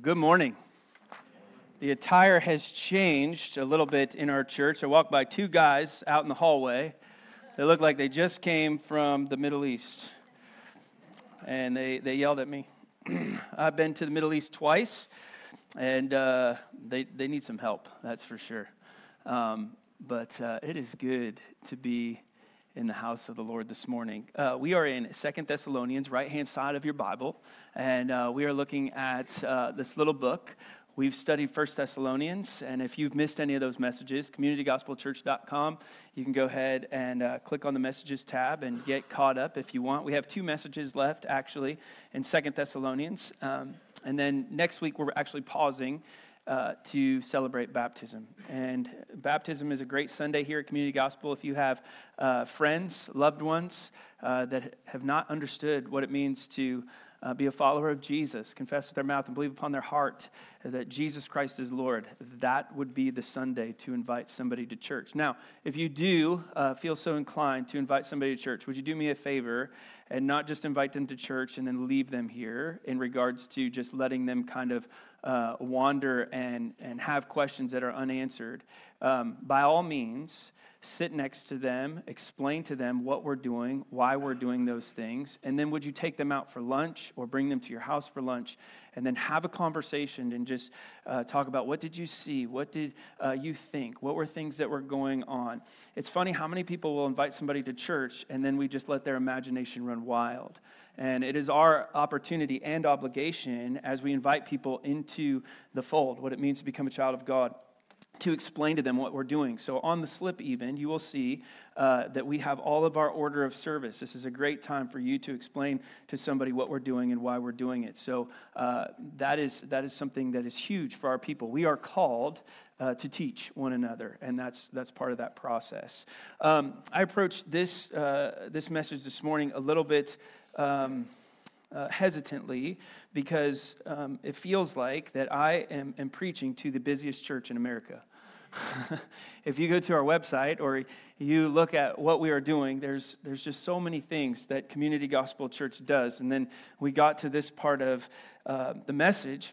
Well, good morning. The attire has changed a little bit in our church. I walked by two guys out in the hallway. They looked like they just came from the Middle East. And they, they yelled at me. I've been to the Middle East twice, and uh, they, they need some help, that's for sure. Um, but uh, it is good to be in the house of the Lord this morning. Uh, we are in Second Thessalonians, right hand side of your Bible, and uh, we are looking at uh, this little book. We've studied First Thessalonians, and if you've missed any of those messages, communitygospelchurch.com, you can go ahead and uh, click on the messages tab and get caught up if you want. We have two messages left, actually, in Second Thessalonians. Um, and then next week, we're actually pausing uh, to celebrate baptism. And baptism is a great Sunday here at Community Gospel. If you have uh, friends, loved ones uh, that have not understood what it means to uh, be a follower of Jesus, confess with their mouth and believe upon their heart that Jesus Christ is Lord, that would be the Sunday to invite somebody to church. Now, if you do uh, feel so inclined to invite somebody to church, would you do me a favor and not just invite them to church and then leave them here in regards to just letting them kind of uh, wander and, and have questions that are unanswered? Um, by all means, sit next to them, explain to them what we're doing, why we're doing those things, and then would you take them out for lunch or bring them to your house for lunch and then have a conversation and just uh, talk about what did you see? What did uh, you think? What were things that were going on? It's funny how many people will invite somebody to church and then we just let their imagination run wild. And it is our opportunity and obligation as we invite people into the fold, what it means to become a child of God to explain to them what we're doing. So, on the slip, even, you will see uh, that we have all of our order of service. This is a great time for you to explain to somebody what we're doing and why we're doing it. So, uh, that, is, that is something that is huge for our people. We are called uh, to teach one another, and that's, that's part of that process. Um, I approached this, uh, this message this morning a little bit. Um, uh, hesitantly because um, it feels like that I am, am preaching to the busiest church in America. if you go to our website or you look at what we are doing, there's, there's just so many things that Community Gospel Church does. And then we got to this part of uh, the message,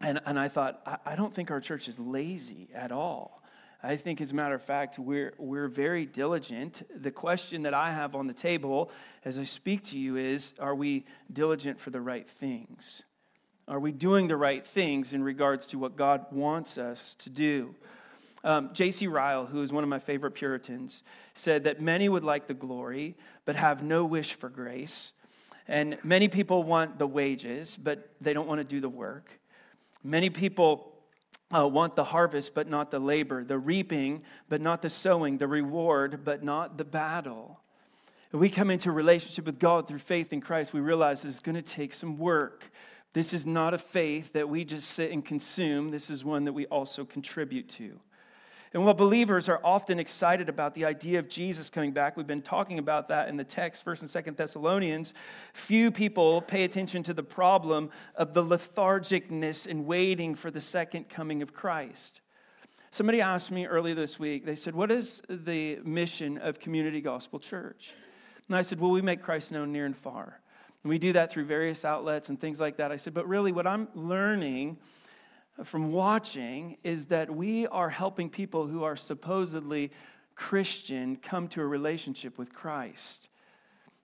and, and I thought, I, I don't think our church is lazy at all. I think, as a matter of fact, we're, we're very diligent. The question that I have on the table as I speak to you is Are we diligent for the right things? Are we doing the right things in regards to what God wants us to do? Um, J.C. Ryle, who is one of my favorite Puritans, said that many would like the glory, but have no wish for grace. And many people want the wages, but they don't want to do the work. Many people uh, want the harvest, but not the labor, the reaping, but not the sowing, the reward, but not the battle. We come into a relationship with God through faith in Christ, we realize it's going to take some work. This is not a faith that we just sit and consume, this is one that we also contribute to. And while believers are often excited about the idea of Jesus coming back, we've been talking about that in the text, 1st and 2nd Thessalonians, few people pay attention to the problem of the lethargicness in waiting for the second coming of Christ. Somebody asked me earlier this week, they said, What is the mission of Community Gospel Church? And I said, Well, we make Christ known near and far. And we do that through various outlets and things like that. I said, But really, what I'm learning from watching is that we are helping people who are supposedly Christian come to a relationship with Christ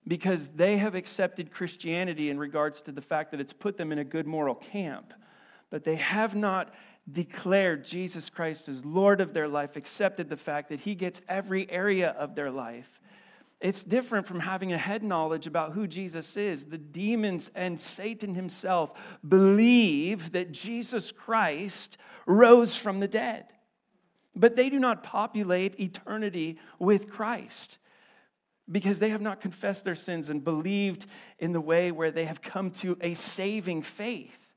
because they have accepted Christianity in regards to the fact that it's put them in a good moral camp, but they have not declared Jesus Christ as Lord of their life, accepted the fact that He gets every area of their life. It's different from having a head knowledge about who Jesus is. The demons and Satan himself believe that Jesus Christ rose from the dead, but they do not populate eternity with Christ. because they have not confessed their sins and believed in the way where they have come to a saving faith.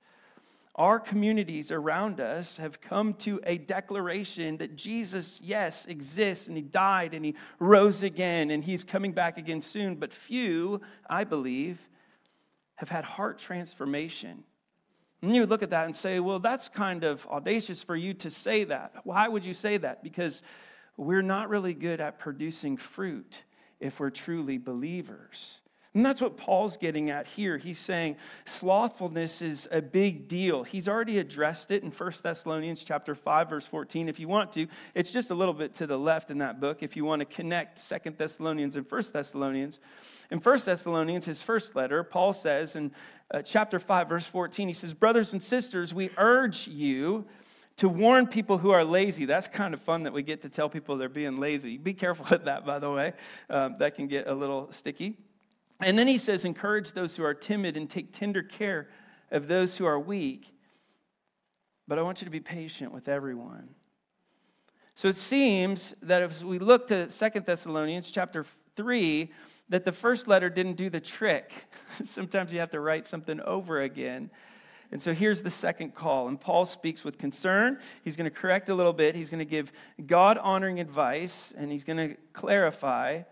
Our communities around us have come to a declaration that Jesus, yes, exists and he died and he rose again and he's coming back again soon. But few, I believe, have had heart transformation. And you look at that and say, well, that's kind of audacious for you to say that. Why would you say that? Because we're not really good at producing fruit if we're truly believers. And that's what Paul's getting at here. He's saying slothfulness is a big deal. He's already addressed it in 1 Thessalonians chapter 5 verse 14 if you want to. It's just a little bit to the left in that book if you want to connect 2 Thessalonians and 1 Thessalonians. In 1 Thessalonians, his first letter, Paul says in uh, chapter 5 verse 14, he says, "Brothers and sisters, we urge you to warn people who are lazy. That's kind of fun that we get to tell people they're being lazy. Be careful with that, by the way. Um, that can get a little sticky. And then he says, encourage those who are timid and take tender care of those who are weak. But I want you to be patient with everyone. So it seems that as we look to Second Thessalonians chapter 3, that the first letter didn't do the trick. Sometimes you have to write something over again. And so here's the second call. And Paul speaks with concern. He's going to correct a little bit. He's going to give God honoring advice, and he's going to clarify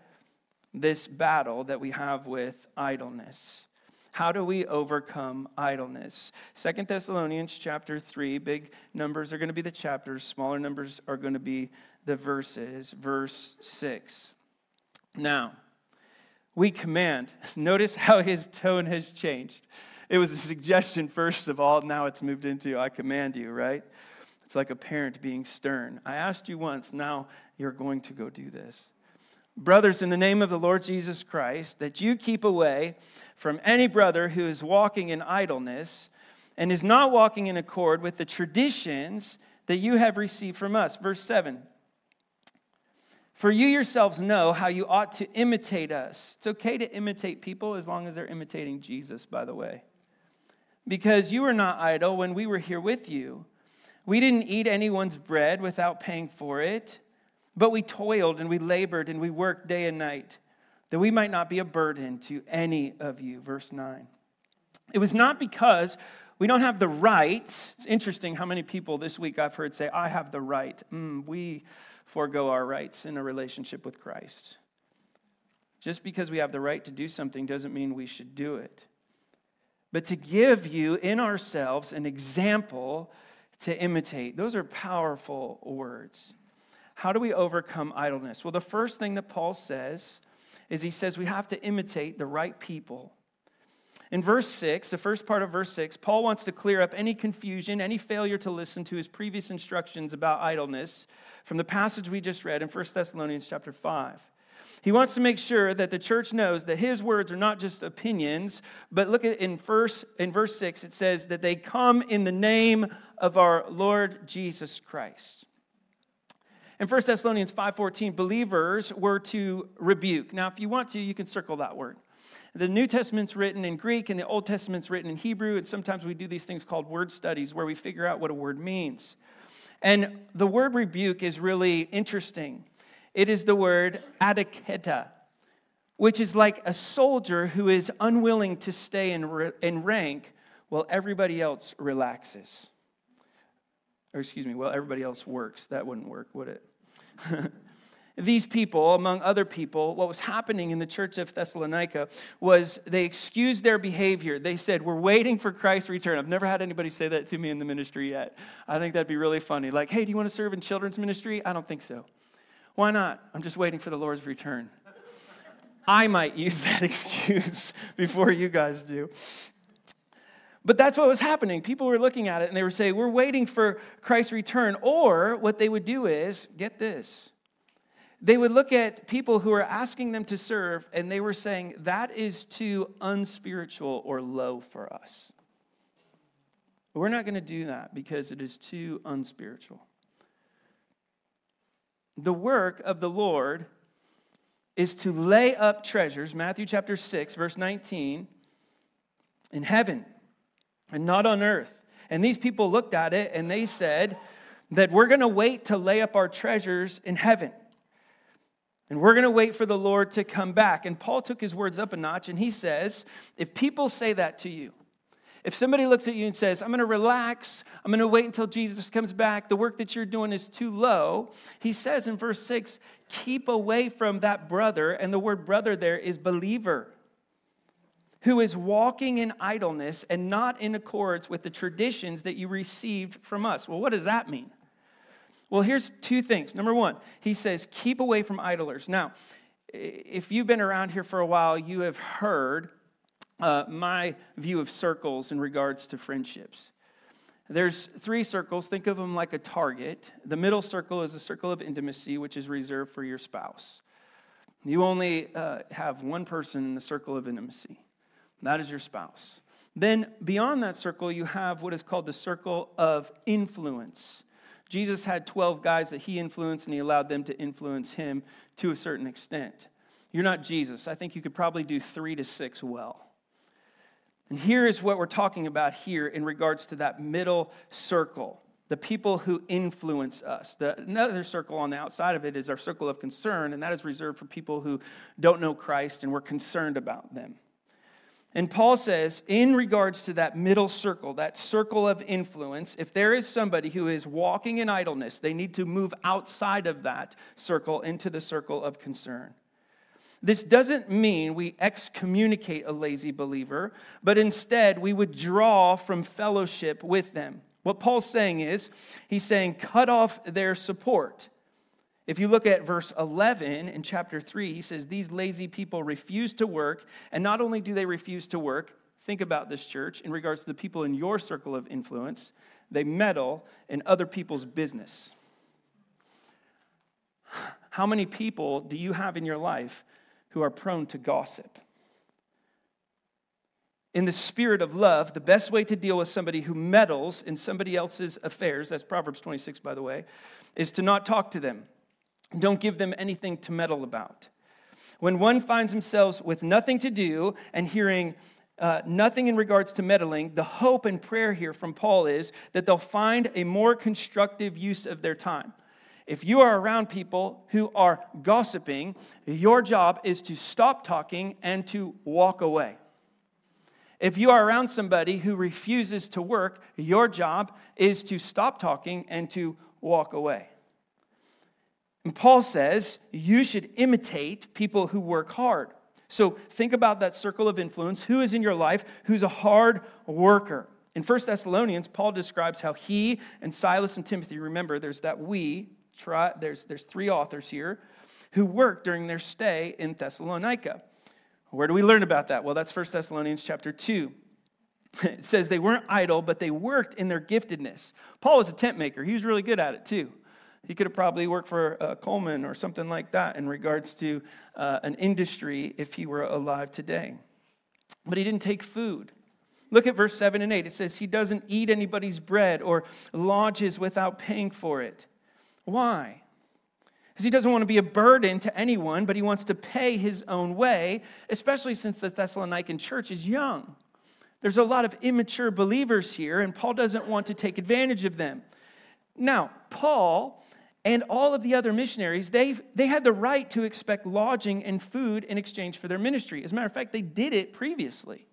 this battle that we have with idleness. How do we overcome idleness? Second Thessalonians chapter 3, big numbers are going to be the chapters, smaller numbers are going to be the verses. Verse 6. Now, we command. Notice how his tone has changed. It was a suggestion, first of all. Now it's moved into, I command you, right? It's like a parent being stern. I asked you once, now you're going to go do this. Brothers, in the name of the Lord Jesus Christ, that you keep away from any brother who is walking in idleness and is not walking in accord with the traditions that you have received from us. Verse 7 For you yourselves know how you ought to imitate us. It's okay to imitate people as long as they're imitating Jesus, by the way because you were not idle when we were here with you. We didn't eat anyone's bread without paying for it, but we toiled and we labored and we worked day and night, that we might not be a burden to any of you. Verse 9. It was not because we don't have the right. It's interesting how many people this week I've heard say, I have the right. Mm, we forego our rights in a relationship with Christ. Just because we have the right to do something doesn't mean we should do it but to give you in ourselves an example to imitate. Those are powerful words. How do we overcome idleness? Well, the first thing that Paul says is he says we have to imitate the right people. In verse 6, the first part of verse 6, Paul wants to clear up any confusion, any failure to listen to his previous instructions about idleness from the passage we just read in 1 Thessalonians chapter 5. He wants to make sure that the church knows that his words are not just opinions, but look at in verse in verse 6 it says that they come in the name of our Lord Jesus Christ. In 1 Thessalonians 5:14, believers were to rebuke. Now, if you want to, you can circle that word. The New Testament's written in Greek and the Old Testament's written in Hebrew, and sometimes we do these things called word studies where we figure out what a word means. And the word rebuke is really interesting it is the word adiketa, which is like a soldier who is unwilling to stay in, in rank while everybody else relaxes. Or, excuse me, while everybody else works. That wouldn't work, would it? These people, among other people, what was happening in the church of Thessalonica was they excused their behavior. They said, We're waiting for Christ's return. I've never had anybody say that to me in the ministry yet. I think that'd be really funny. Like, hey, do you want to serve in children's ministry? I don't think so. Why not? I'm just waiting for the Lord's return. I might use that excuse before you guys do. But that's what was happening. People were looking at it and they were saying, We're waiting for Christ's return. Or what they would do is, get this, they would look at people who are asking them to serve and they were saying, That is too unspiritual or low for us. we're not going to do that because it is too unspiritual. The work of the Lord is to lay up treasures, Matthew chapter 6, verse 19, in heaven and not on earth. And these people looked at it and they said that we're going to wait to lay up our treasures in heaven. And we're going to wait for the Lord to come back. And Paul took his words up a notch and he says, if people say that to you, if somebody looks at you and says, I'm going to relax, I'm going to wait until Jesus comes back, the work that you're doing is too low, he says in verse 6, keep away from that brother. And the word brother there is believer who is walking in idleness and not in accordance with the traditions that you received from us. Well, what does that mean? Well, here's two things. Number one, he says, keep away from idlers. Now, if you've been around here for a while, you have heard uh, my view of circles in regards to friendships. There's three circles. Think of them like a target. The middle circle is a circle of intimacy, which is reserved for your spouse. You only uh, have one person in the circle of intimacy. That is your spouse. Then beyond that circle, you have what is called the circle of influence. Jesus had 12 guys that he influenced, and he allowed them to influence him to a certain extent. You're not Jesus. I think you could probably do three to six well. And here is what we're talking about here in regards to that middle circle the people who influence us. The, another circle on the outside of it is our circle of concern, and that is reserved for people who don't know Christ and we're concerned about them. And Paul says, in regards to that middle circle, that circle of influence, if there is somebody who is walking in idleness, they need to move outside of that circle into the circle of concern. This doesn't mean we excommunicate a lazy believer, but instead we withdraw from fellowship with them. What Paul's saying is, he's saying, cut off their support. If you look at verse 11 in chapter 3, he says, These lazy people refuse to work. And not only do they refuse to work, think about this church in regards to the people in your circle of influence, they meddle in other people's business. How many people do you have in your life who are prone to gossip? In the spirit of love, the best way to deal with somebody who meddles in somebody else's affairs, that's Proverbs 26, by the way, is to not talk to them. Don't give them anything to meddle about. When one finds themselves with nothing to do and hearing uh, nothing in regards to meddling, the hope and prayer here from Paul is that they'll find a more constructive use of their time. If you are around people who are gossiping, your job is to stop talking and to walk away. If you are around somebody who refuses to work, your job is to stop talking and to walk away. And Paul says you should imitate people who work hard. So think about that circle of influence. Who is in your life who's a hard worker? In 1 Thessalonians, Paul describes how he and Silas and Timothy, remember, there's that we, try, there's, there's three authors here, who worked during their stay in Thessalonica. Where do we learn about that? Well, that's 1 Thessalonians chapter 2. It says they weren't idle, but they worked in their giftedness. Paul was a tent maker, he was really good at it too. He could have probably worked for uh, Coleman or something like that in regards to uh, an industry if he were alive today. But he didn't take food. Look at verse 7 and 8. It says, He doesn't eat anybody's bread or lodges without paying for it. Why? Because he doesn't want to be a burden to anyone, but he wants to pay his own way, especially since the Thessalonican church is young. There's a lot of immature believers here, and Paul doesn't want to take advantage of them. Now, Paul and all of the other missionaries, they they had the right to expect lodging and food in exchange for their ministry. As a matter of fact, they did it previously.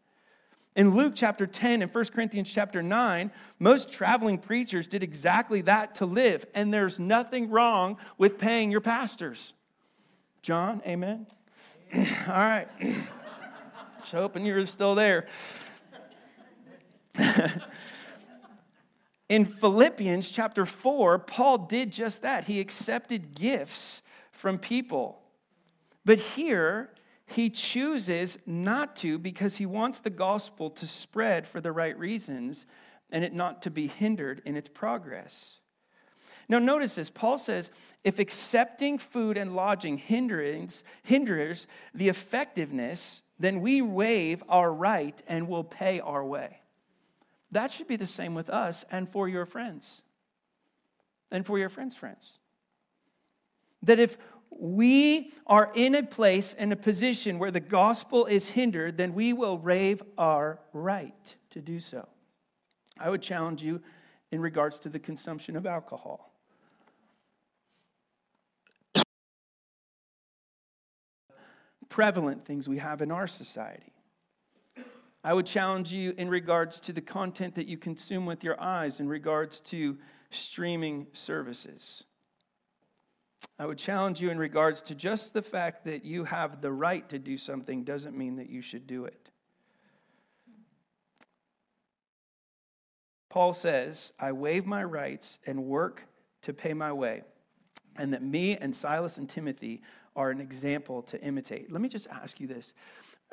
In Luke chapter 10 and 1 Corinthians chapter 9, most traveling preachers did exactly that to live, and there's nothing wrong with paying your pastors. John, amen? All right. Just hoping you're still there. In Philippians chapter 4, Paul did just that. He accepted gifts from people. But here, he chooses not to because he wants the gospel to spread for the right reasons and it not to be hindered in its progress. Now, notice this. Paul says if accepting food and lodging hinders, hinders the effectiveness, then we waive our right and will pay our way. That should be the same with us and for your friends and for your friends' friends. That if we are in a place and a position where the gospel is hindered, then we will waive our right to do so. I would challenge you in regards to the consumption of alcohol. prevalent things we have in our society. I would challenge you in regards to the content that you consume with your eyes, in regards to streaming services. I would challenge you in regards to just the fact that you have the right to do something doesn't mean that you should do it. Paul says, I waive my rights and work to pay my way, and that me and Silas and Timothy are an example to imitate. Let me just ask you this.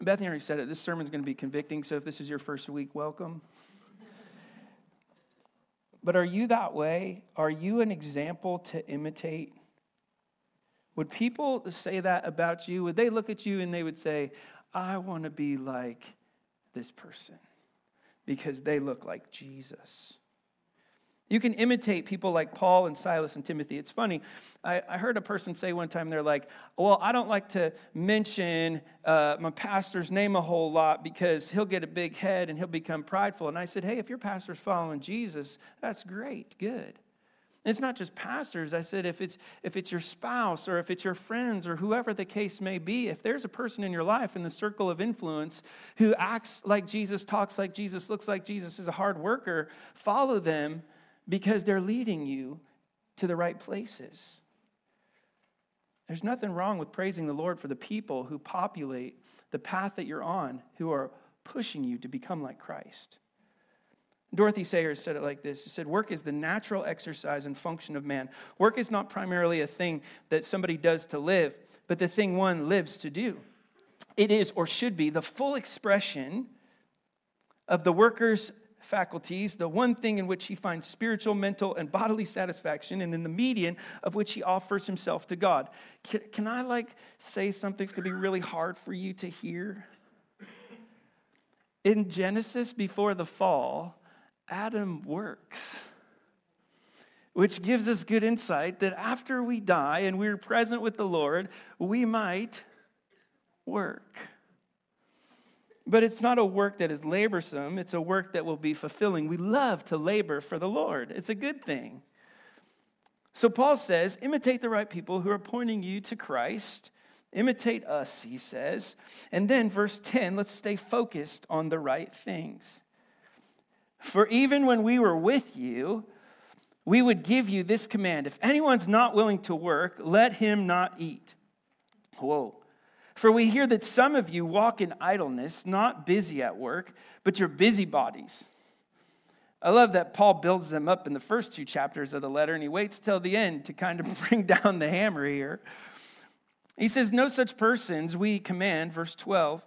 Bethany already said it. This sermon's going to be convicting, so if this is your first week, welcome. But are you that way? Are you an example to imitate? Would people say that about you? Would they look at you and they would say, I want to be like this person because they look like Jesus? You can imitate people like Paul and Silas and Timothy. It's funny. I, I heard a person say one time, they're like, Well, I don't like to mention uh, my pastor's name a whole lot because he'll get a big head and he'll become prideful. And I said, Hey, if your pastor's following Jesus, that's great, good. it's not just pastors. I said, if it's, if it's your spouse or if it's your friends or whoever the case may be, if there's a person in your life in the circle of influence who acts like Jesus, talks like Jesus, looks like Jesus, is a hard worker, follow them because they're leading you to the right places. There's nothing wrong with praising the Lord for the people who populate the path that you're on, who are pushing you to become like Christ. Dorothy Sayers said it like this She said, Work is the natural exercise and function of man. Work is not primarily a thing that somebody does to live, but the thing one lives to do. It is, or should be, the full expression of the worker's faculties, the one thing in which he finds spiritual, mental, and bodily satisfaction, and in the median of which he offers himself to God. Can, can I like say something that's gonna be really hard for you to hear? In Genesis, before the fall, Adam works, which gives us good insight that after we die and we're present with the Lord, we might work. But it's not a work that is laborsome, it's a work that will be fulfilling. We love to labor for the Lord, it's a good thing. So Paul says, imitate the right people who are pointing you to Christ. Imitate us, he says. And then, verse 10, let's stay focused on the right things. For even when we were with you, we would give you this command if anyone's not willing to work, let him not eat. Whoa. For we hear that some of you walk in idleness, not busy at work, but you're busybodies. I love that Paul builds them up in the first two chapters of the letter, and he waits till the end to kind of bring down the hammer here. He says, No such persons we command, verse 12,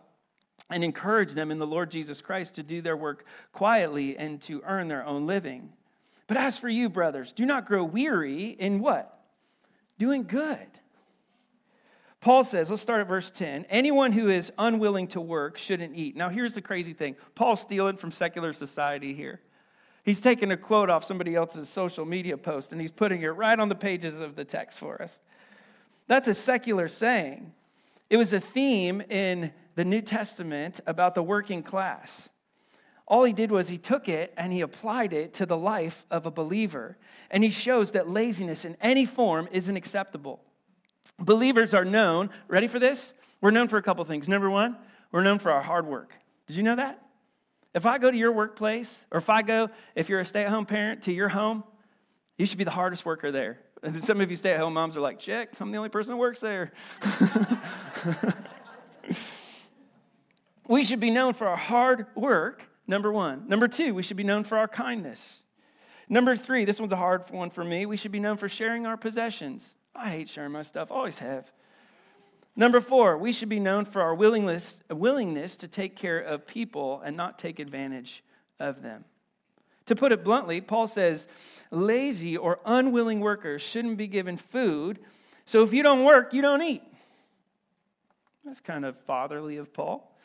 and encourage them in the Lord Jesus Christ to do their work quietly and to earn their own living. But as for you, brothers, do not grow weary in what? Doing good. Paul says, let's start at verse 10. Anyone who is unwilling to work shouldn't eat. Now, here's the crazy thing Paul's stealing from secular society here. He's taking a quote off somebody else's social media post and he's putting it right on the pages of the text for us. That's a secular saying. It was a theme in the New Testament about the working class. All he did was he took it and he applied it to the life of a believer. And he shows that laziness in any form isn't acceptable. Believers are known, ready for this? We're known for a couple things. Number one, we're known for our hard work. Did you know that? If I go to your workplace, or if I go, if you're a stay at home parent, to your home, you should be the hardest worker there. And some of you stay at home moms are like, check, I'm the only person who works there. we should be known for our hard work, number one. Number two, we should be known for our kindness. Number three, this one's a hard one for me. We should be known for sharing our possessions. I hate sharing my stuff, always have. Number four, we should be known for our willingness, willingness to take care of people and not take advantage of them. To put it bluntly, Paul says lazy or unwilling workers shouldn't be given food. So if you don't work, you don't eat. That's kind of fatherly of Paul.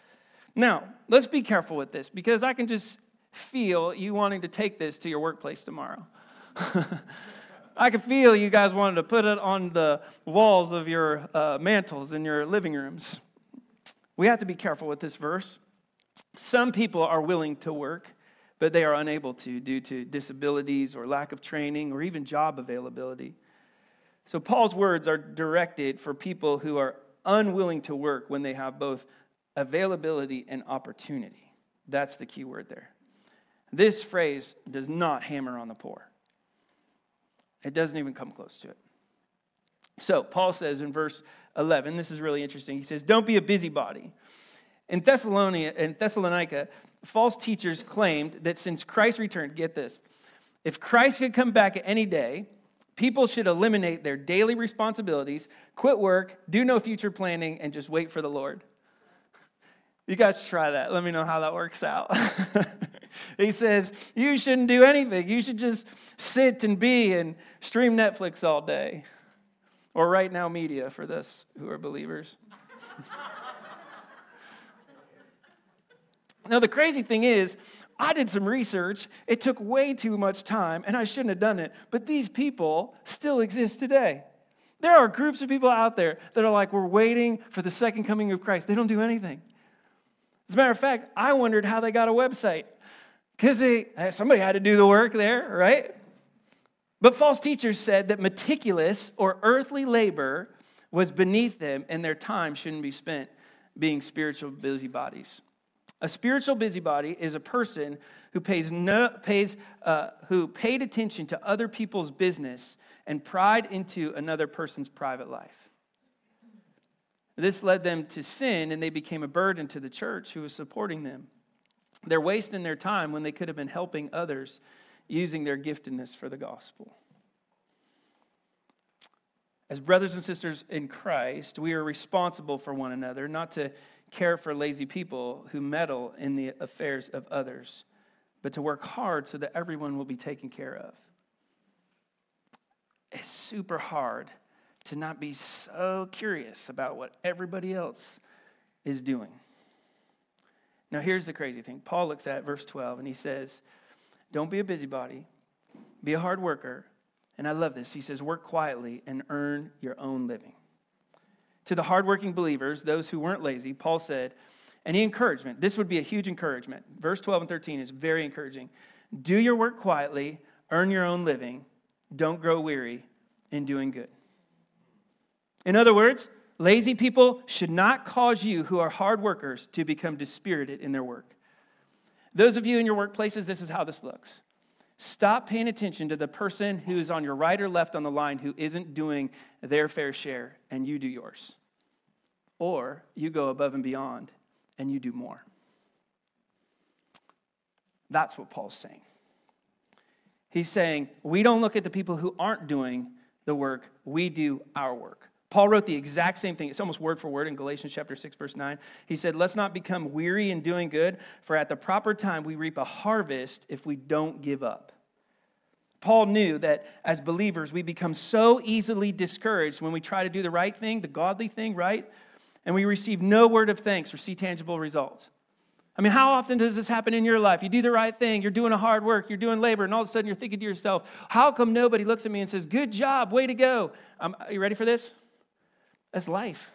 Now, let's be careful with this because I can just feel you wanting to take this to your workplace tomorrow. I could feel you guys wanted to put it on the walls of your uh, mantles in your living rooms. We have to be careful with this verse. Some people are willing to work, but they are unable to due to disabilities or lack of training or even job availability. So, Paul's words are directed for people who are unwilling to work when they have both availability and opportunity. That's the key word there. This phrase does not hammer on the poor, it doesn't even come close to it. So, Paul says in verse 11, this is really interesting. He says, Don't be a busybody. In Thessalonica, in Thessalonica, false teachers claimed that since Christ returned, get this, if Christ could come back at any day, people should eliminate their daily responsibilities, quit work, do no future planning, and just wait for the Lord. You guys try that. Let me know how that works out. he says, You shouldn't do anything. You should just sit and be and stream Netflix all day. Or right now, Media for this who are believers. now, the crazy thing is, I did some research. It took way too much time, and I shouldn't have done it. But these people still exist today. There are groups of people out there that are like, we're waiting for the second coming of Christ. They don't do anything. As a matter of fact, I wondered how they got a website because somebody had to do the work there, right? But false teachers said that meticulous or earthly labor was beneath them and their time shouldn't be spent being spiritual busybodies. A spiritual busybody is a person who pays, no, pays uh, who paid attention to other people's business and pried into another person's private life. This led them to sin, and they became a burden to the church who was supporting them. They're wasting their time when they could have been helping others using their giftedness for the gospel. As brothers and sisters in Christ, we are responsible for one another, not to care for lazy people who meddle in the affairs of others, but to work hard so that everyone will be taken care of. It's super hard to not be so curious about what everybody else is doing. Now, here's the crazy thing Paul looks at verse 12 and he says, Don't be a busybody, be a hard worker. And I love this. He says, Work quietly and earn your own living. To the hardworking believers, those who weren't lazy, Paul said, any encouragement, this would be a huge encouragement. Verse 12 and 13 is very encouraging. Do your work quietly, earn your own living, don't grow weary in doing good. In other words, lazy people should not cause you who are hard workers to become dispirited in their work. Those of you in your workplaces, this is how this looks. Stop paying attention to the person who is on your right or left on the line who isn't doing their fair share and you do yours. Or you go above and beyond and you do more. That's what Paul's saying. He's saying, we don't look at the people who aren't doing the work, we do our work. Paul wrote the exact same thing. It's almost word for word in Galatians chapter 6 verse 9. He said, "Let's not become weary in doing good, for at the proper time we reap a harvest if we don't give up." Paul knew that as believers we become so easily discouraged when we try to do the right thing, the godly thing, right? And we receive no word of thanks or see tangible results. I mean, how often does this happen in your life? You do the right thing, you're doing a hard work, you're doing labor, and all of a sudden you're thinking to yourself, how come nobody looks at me and says, Good job, way to go? Um, are you ready for this? That's life.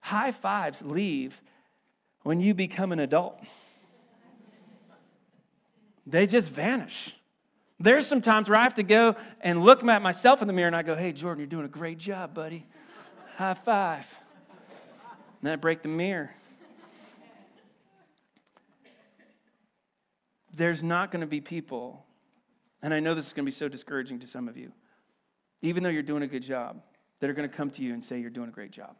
High fives leave when you become an adult, they just vanish. There's some times where I have to go and look at myself in the mirror and I go, Hey, Jordan, you're doing a great job, buddy. High five. And then I break the mirror. There's not going to be people, and I know this is going to be so discouraging to some of you, even though you're doing a good job that are going to come to you and say you're doing a great job.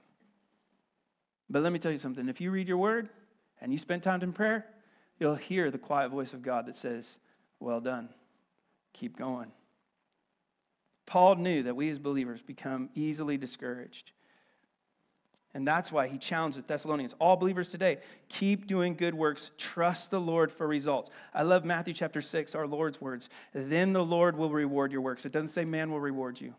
But let me tell you something if you read your word and you spend time in prayer, you'll hear the quiet voice of God that says, Well done, keep going. Paul knew that we as believers become easily discouraged. And that's why he challenged the Thessalonians, all believers today, keep doing good works, trust the Lord for results. I love Matthew chapter 6, our Lord's words. Then the Lord will reward your works. It doesn't say man will reward you.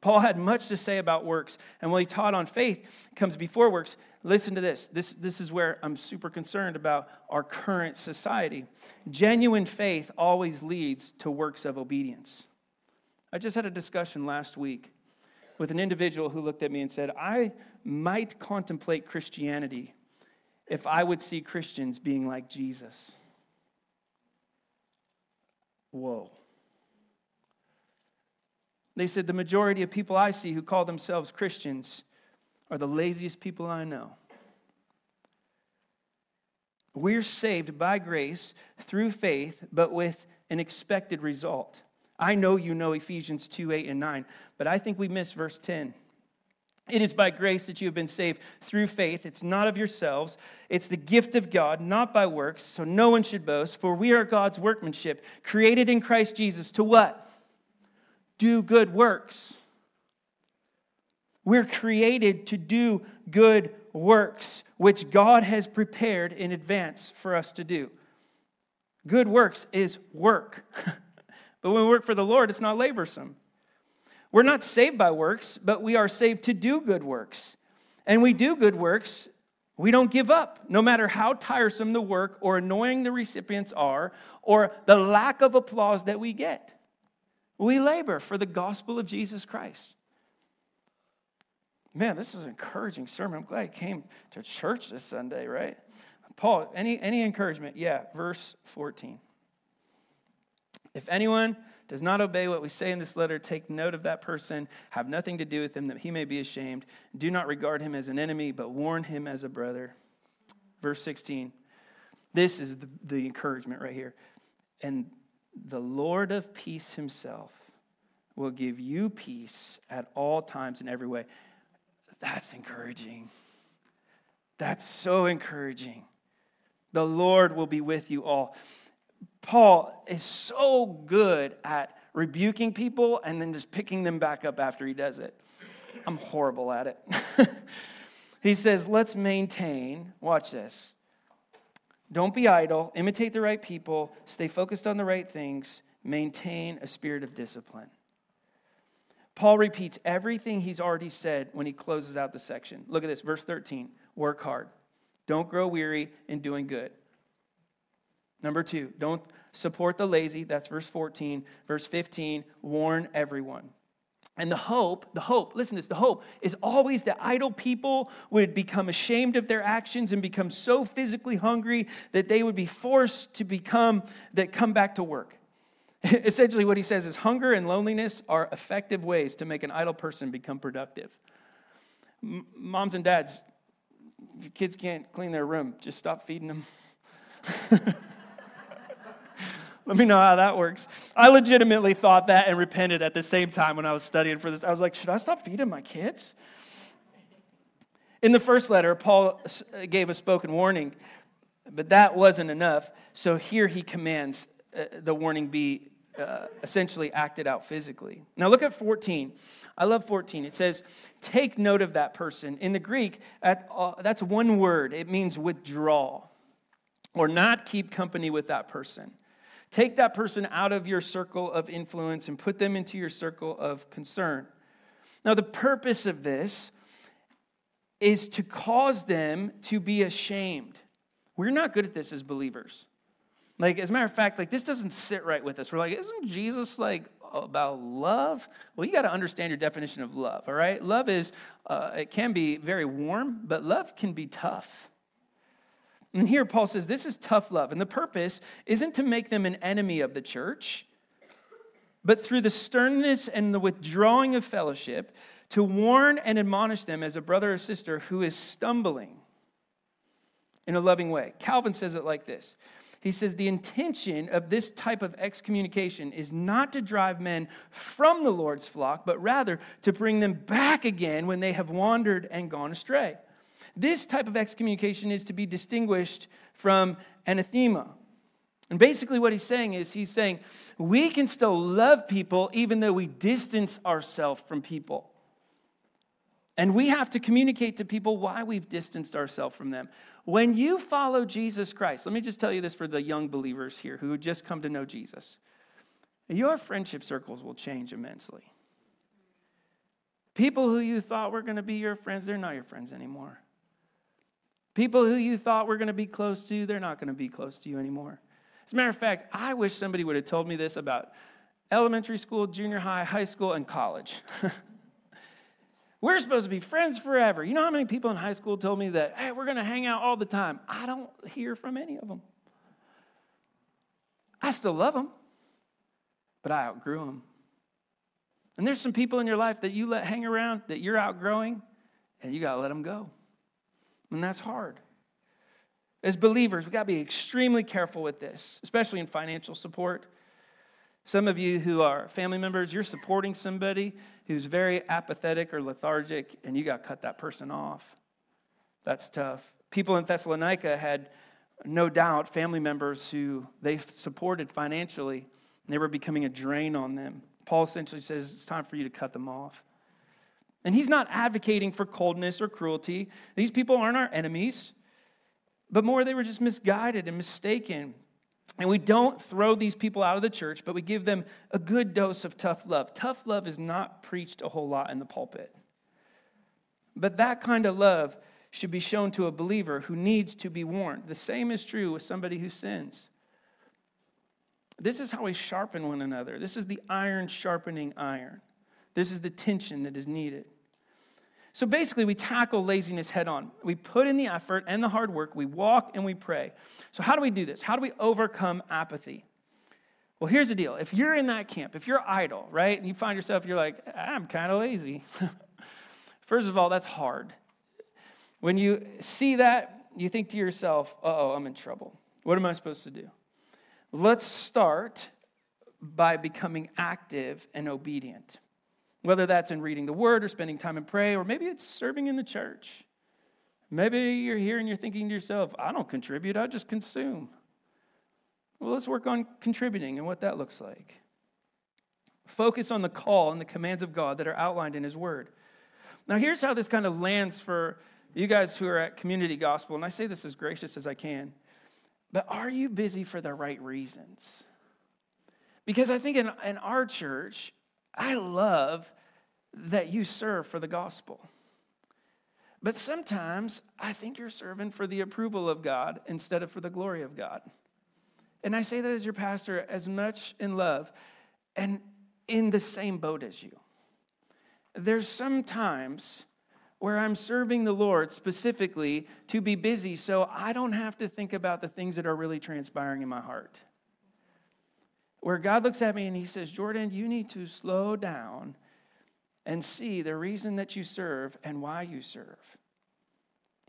Paul had much to say about works, and what he taught on faith comes before works. Listen to this. This, this is where I'm super concerned about our current society. Genuine faith always leads to works of obedience. I just had a discussion last week with an individual who looked at me and said, I might contemplate Christianity if I would see Christians being like Jesus. Whoa. They said, The majority of people I see who call themselves Christians are the laziest people I know. We're saved by grace through faith, but with an expected result. I know you know Ephesians 2 8 and 9, but I think we miss verse 10. It is by grace that you have been saved through faith. It's not of yourselves. It's the gift of God, not by works, so no one should boast. For we are God's workmanship, created in Christ Jesus to what? Do good works. We're created to do good works, which God has prepared in advance for us to do. Good works is work. but when we work for the Lord, it's not laborsome. We're not saved by works, but we are saved to do good works. And we do good works, we don't give up, no matter how tiresome the work or annoying the recipients are, or the lack of applause that we get. We labor for the gospel of Jesus Christ. Man, this is an encouraging sermon. I'm glad I came to church this Sunday, right? Paul, any, any encouragement? Yeah, verse 14. If anyone does not obey what we say in this letter, take note of that person, have nothing to do with him, that he may be ashamed. Do not regard him as an enemy, but warn him as a brother. Verse 16. This is the, the encouragement right here. And the Lord of peace himself will give you peace at all times in every way. That's encouraging. That's so encouraging. The Lord will be with you all. Paul is so good at rebuking people and then just picking them back up after he does it. I'm horrible at it. he says, let's maintain, watch this. Don't be idle, imitate the right people, stay focused on the right things, maintain a spirit of discipline. Paul repeats everything he's already said when he closes out the section. Look at this, verse 13 work hard. Don't grow weary in doing good. Number two, don't support the lazy. That's verse 14. Verse 15, warn everyone. And the hope, the hope, listen to this, the hope is always that idle people would become ashamed of their actions and become so physically hungry that they would be forced to become, that come back to work. Essentially, what he says is hunger and loneliness are effective ways to make an idle person become productive. M- moms and dads, your kids can't clean their room, just stop feeding them. Let me know how that works. I legitimately thought that and repented at the same time when I was studying for this. I was like, should I stop feeding my kids? In the first letter, Paul gave a spoken warning, but that wasn't enough. So here he commands uh, the warning be uh, essentially acted out physically. Now look at 14. I love 14. It says, take note of that person. In the Greek, at, uh, that's one word. It means withdraw or not keep company with that person. Take that person out of your circle of influence and put them into your circle of concern. Now, the purpose of this is to cause them to be ashamed. We're not good at this as believers. Like, as a matter of fact, like this doesn't sit right with us. We're like, isn't Jesus like about love? Well, you got to understand your definition of love, all right? Love is, uh, it can be very warm, but love can be tough. And here Paul says this is tough love. And the purpose isn't to make them an enemy of the church, but through the sternness and the withdrawing of fellowship, to warn and admonish them as a brother or sister who is stumbling in a loving way. Calvin says it like this He says, The intention of this type of excommunication is not to drive men from the Lord's flock, but rather to bring them back again when they have wandered and gone astray. This type of excommunication is to be distinguished from anathema. And basically, what he's saying is, he's saying, we can still love people even though we distance ourselves from people. And we have to communicate to people why we've distanced ourselves from them. When you follow Jesus Christ, let me just tell you this for the young believers here who just come to know Jesus. Your friendship circles will change immensely. People who you thought were going to be your friends, they're not your friends anymore. People who you thought were going to be close to, they're not going to be close to you anymore. As a matter of fact, I wish somebody would have told me this about elementary school, junior high, high school, and college. we're supposed to be friends forever. You know how many people in high school told me that, hey, we're going to hang out all the time? I don't hear from any of them. I still love them, but I outgrew them. And there's some people in your life that you let hang around that you're outgrowing, and you got to let them go. And that's hard. As believers, we've got to be extremely careful with this, especially in financial support. Some of you who are family members, you're supporting somebody who's very apathetic or lethargic, and you got to cut that person off. That's tough. People in Thessalonica had no doubt family members who they supported financially, and they were becoming a drain on them. Paul essentially says it's time for you to cut them off. And he's not advocating for coldness or cruelty. These people aren't our enemies, but more they were just misguided and mistaken. And we don't throw these people out of the church, but we give them a good dose of tough love. Tough love is not preached a whole lot in the pulpit. But that kind of love should be shown to a believer who needs to be warned. The same is true with somebody who sins. This is how we sharpen one another. This is the iron sharpening iron. This is the tension that is needed. So basically, we tackle laziness head on. We put in the effort and the hard work, we walk and we pray. So, how do we do this? How do we overcome apathy? Well, here's the deal. If you're in that camp, if you're idle, right, and you find yourself, you're like, I'm kind of lazy. First of all, that's hard. When you see that, you think to yourself, oh, I'm in trouble. What am I supposed to do? Let's start by becoming active and obedient. Whether that's in reading the word or spending time in prayer, or maybe it's serving in the church. Maybe you're here and you're thinking to yourself, I don't contribute, I just consume. Well, let's work on contributing and what that looks like. Focus on the call and the commands of God that are outlined in His Word. Now, here's how this kind of lands for you guys who are at Community Gospel, and I say this as gracious as I can, but are you busy for the right reasons? Because I think in, in our church, I love that you serve for the gospel. But sometimes I think you're serving for the approval of God instead of for the glory of God. And I say that as your pastor, as much in love and in the same boat as you. There's some times where I'm serving the Lord specifically to be busy so I don't have to think about the things that are really transpiring in my heart where God looks at me and he says, Jordan, you need to slow down and see the reason that you serve and why you serve.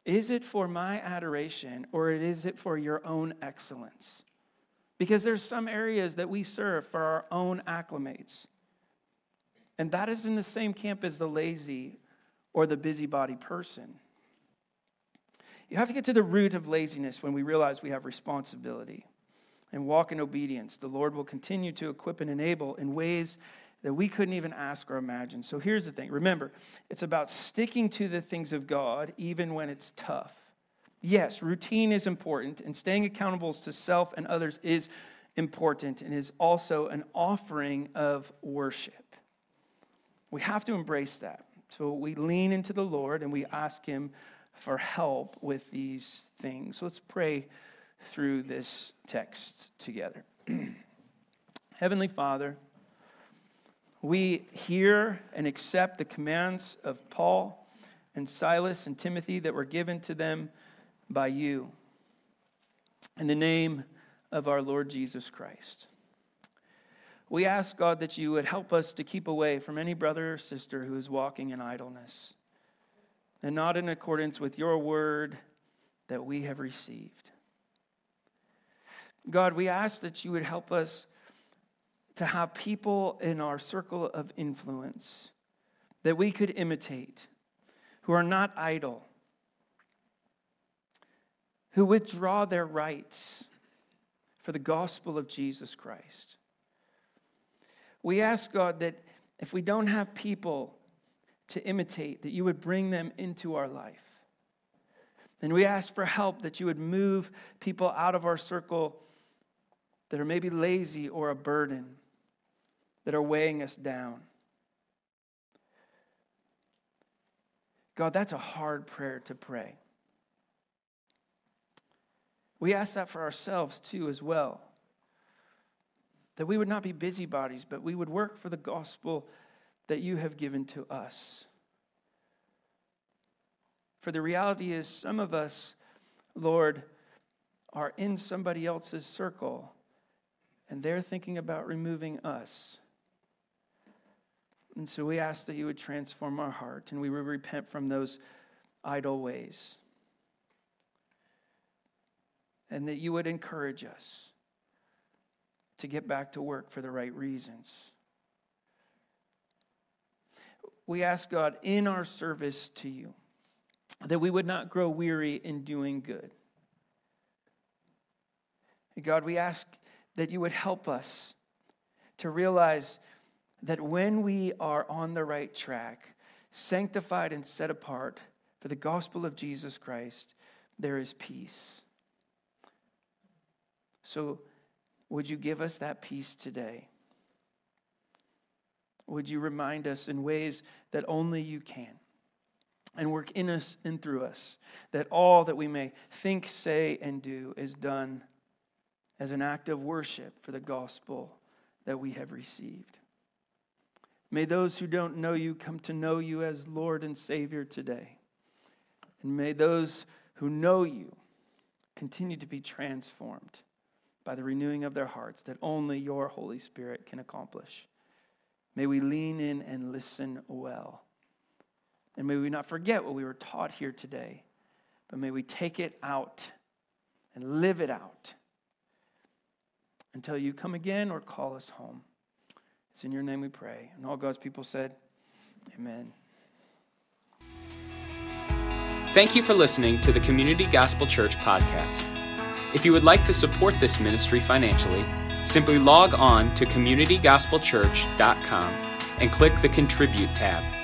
Is it for my adoration or is it for your own excellence? Because there's some areas that we serve for our own acclimates. And that is in the same camp as the lazy or the busybody person. You have to get to the root of laziness when we realize we have responsibility and walk in obedience, the Lord will continue to equip and enable in ways that we couldn't even ask or imagine. So here's the thing remember, it's about sticking to the things of God even when it's tough. Yes, routine is important, and staying accountable to self and others is important and is also an offering of worship. We have to embrace that. So we lean into the Lord and we ask Him for help with these things. So let's pray through this text together. Heavenly Father, we hear and accept the commands of Paul and Silas and Timothy that were given to them by you. In the name of our Lord Jesus Christ. We ask, God, that you would help us to keep away from any brother or sister who is walking in idleness and not in accordance with your word that we have received. God, we ask that you would help us to have people in our circle of influence that we could imitate, who are not idle, who withdraw their rights for the gospel of Jesus Christ. We ask, God, that if we don't have people to imitate, that you would bring them into our life. And we ask for help that you would move people out of our circle that are maybe lazy or a burden that are weighing us down. God, that's a hard prayer to pray. We ask that for ourselves too, as well. That we would not be busybodies, but we would work for the gospel that you have given to us. For the reality is, some of us, Lord, are in somebody else's circle and they're thinking about removing us. And so we ask that you would transform our heart and we would repent from those idle ways. And that you would encourage us to get back to work for the right reasons. We ask God in our service to you that we would not grow weary in doing good. God, we ask that you would help us to realize that when we are on the right track, sanctified and set apart for the gospel of Jesus Christ, there is peace. So, would you give us that peace today? Would you remind us in ways that only you can? And work in us and through us, that all that we may think, say, and do is done as an act of worship for the gospel that we have received. May those who don't know you come to know you as Lord and Savior today. And may those who know you continue to be transformed by the renewing of their hearts that only your Holy Spirit can accomplish. May we lean in and listen well. And may we not forget what we were taught here today, but may we take it out and live it out until you come again or call us home. It's in your name we pray. And all God's people said, Amen. Thank you for listening to the Community Gospel Church podcast. If you would like to support this ministry financially, simply log on to communitygospelchurch.com and click the Contribute tab.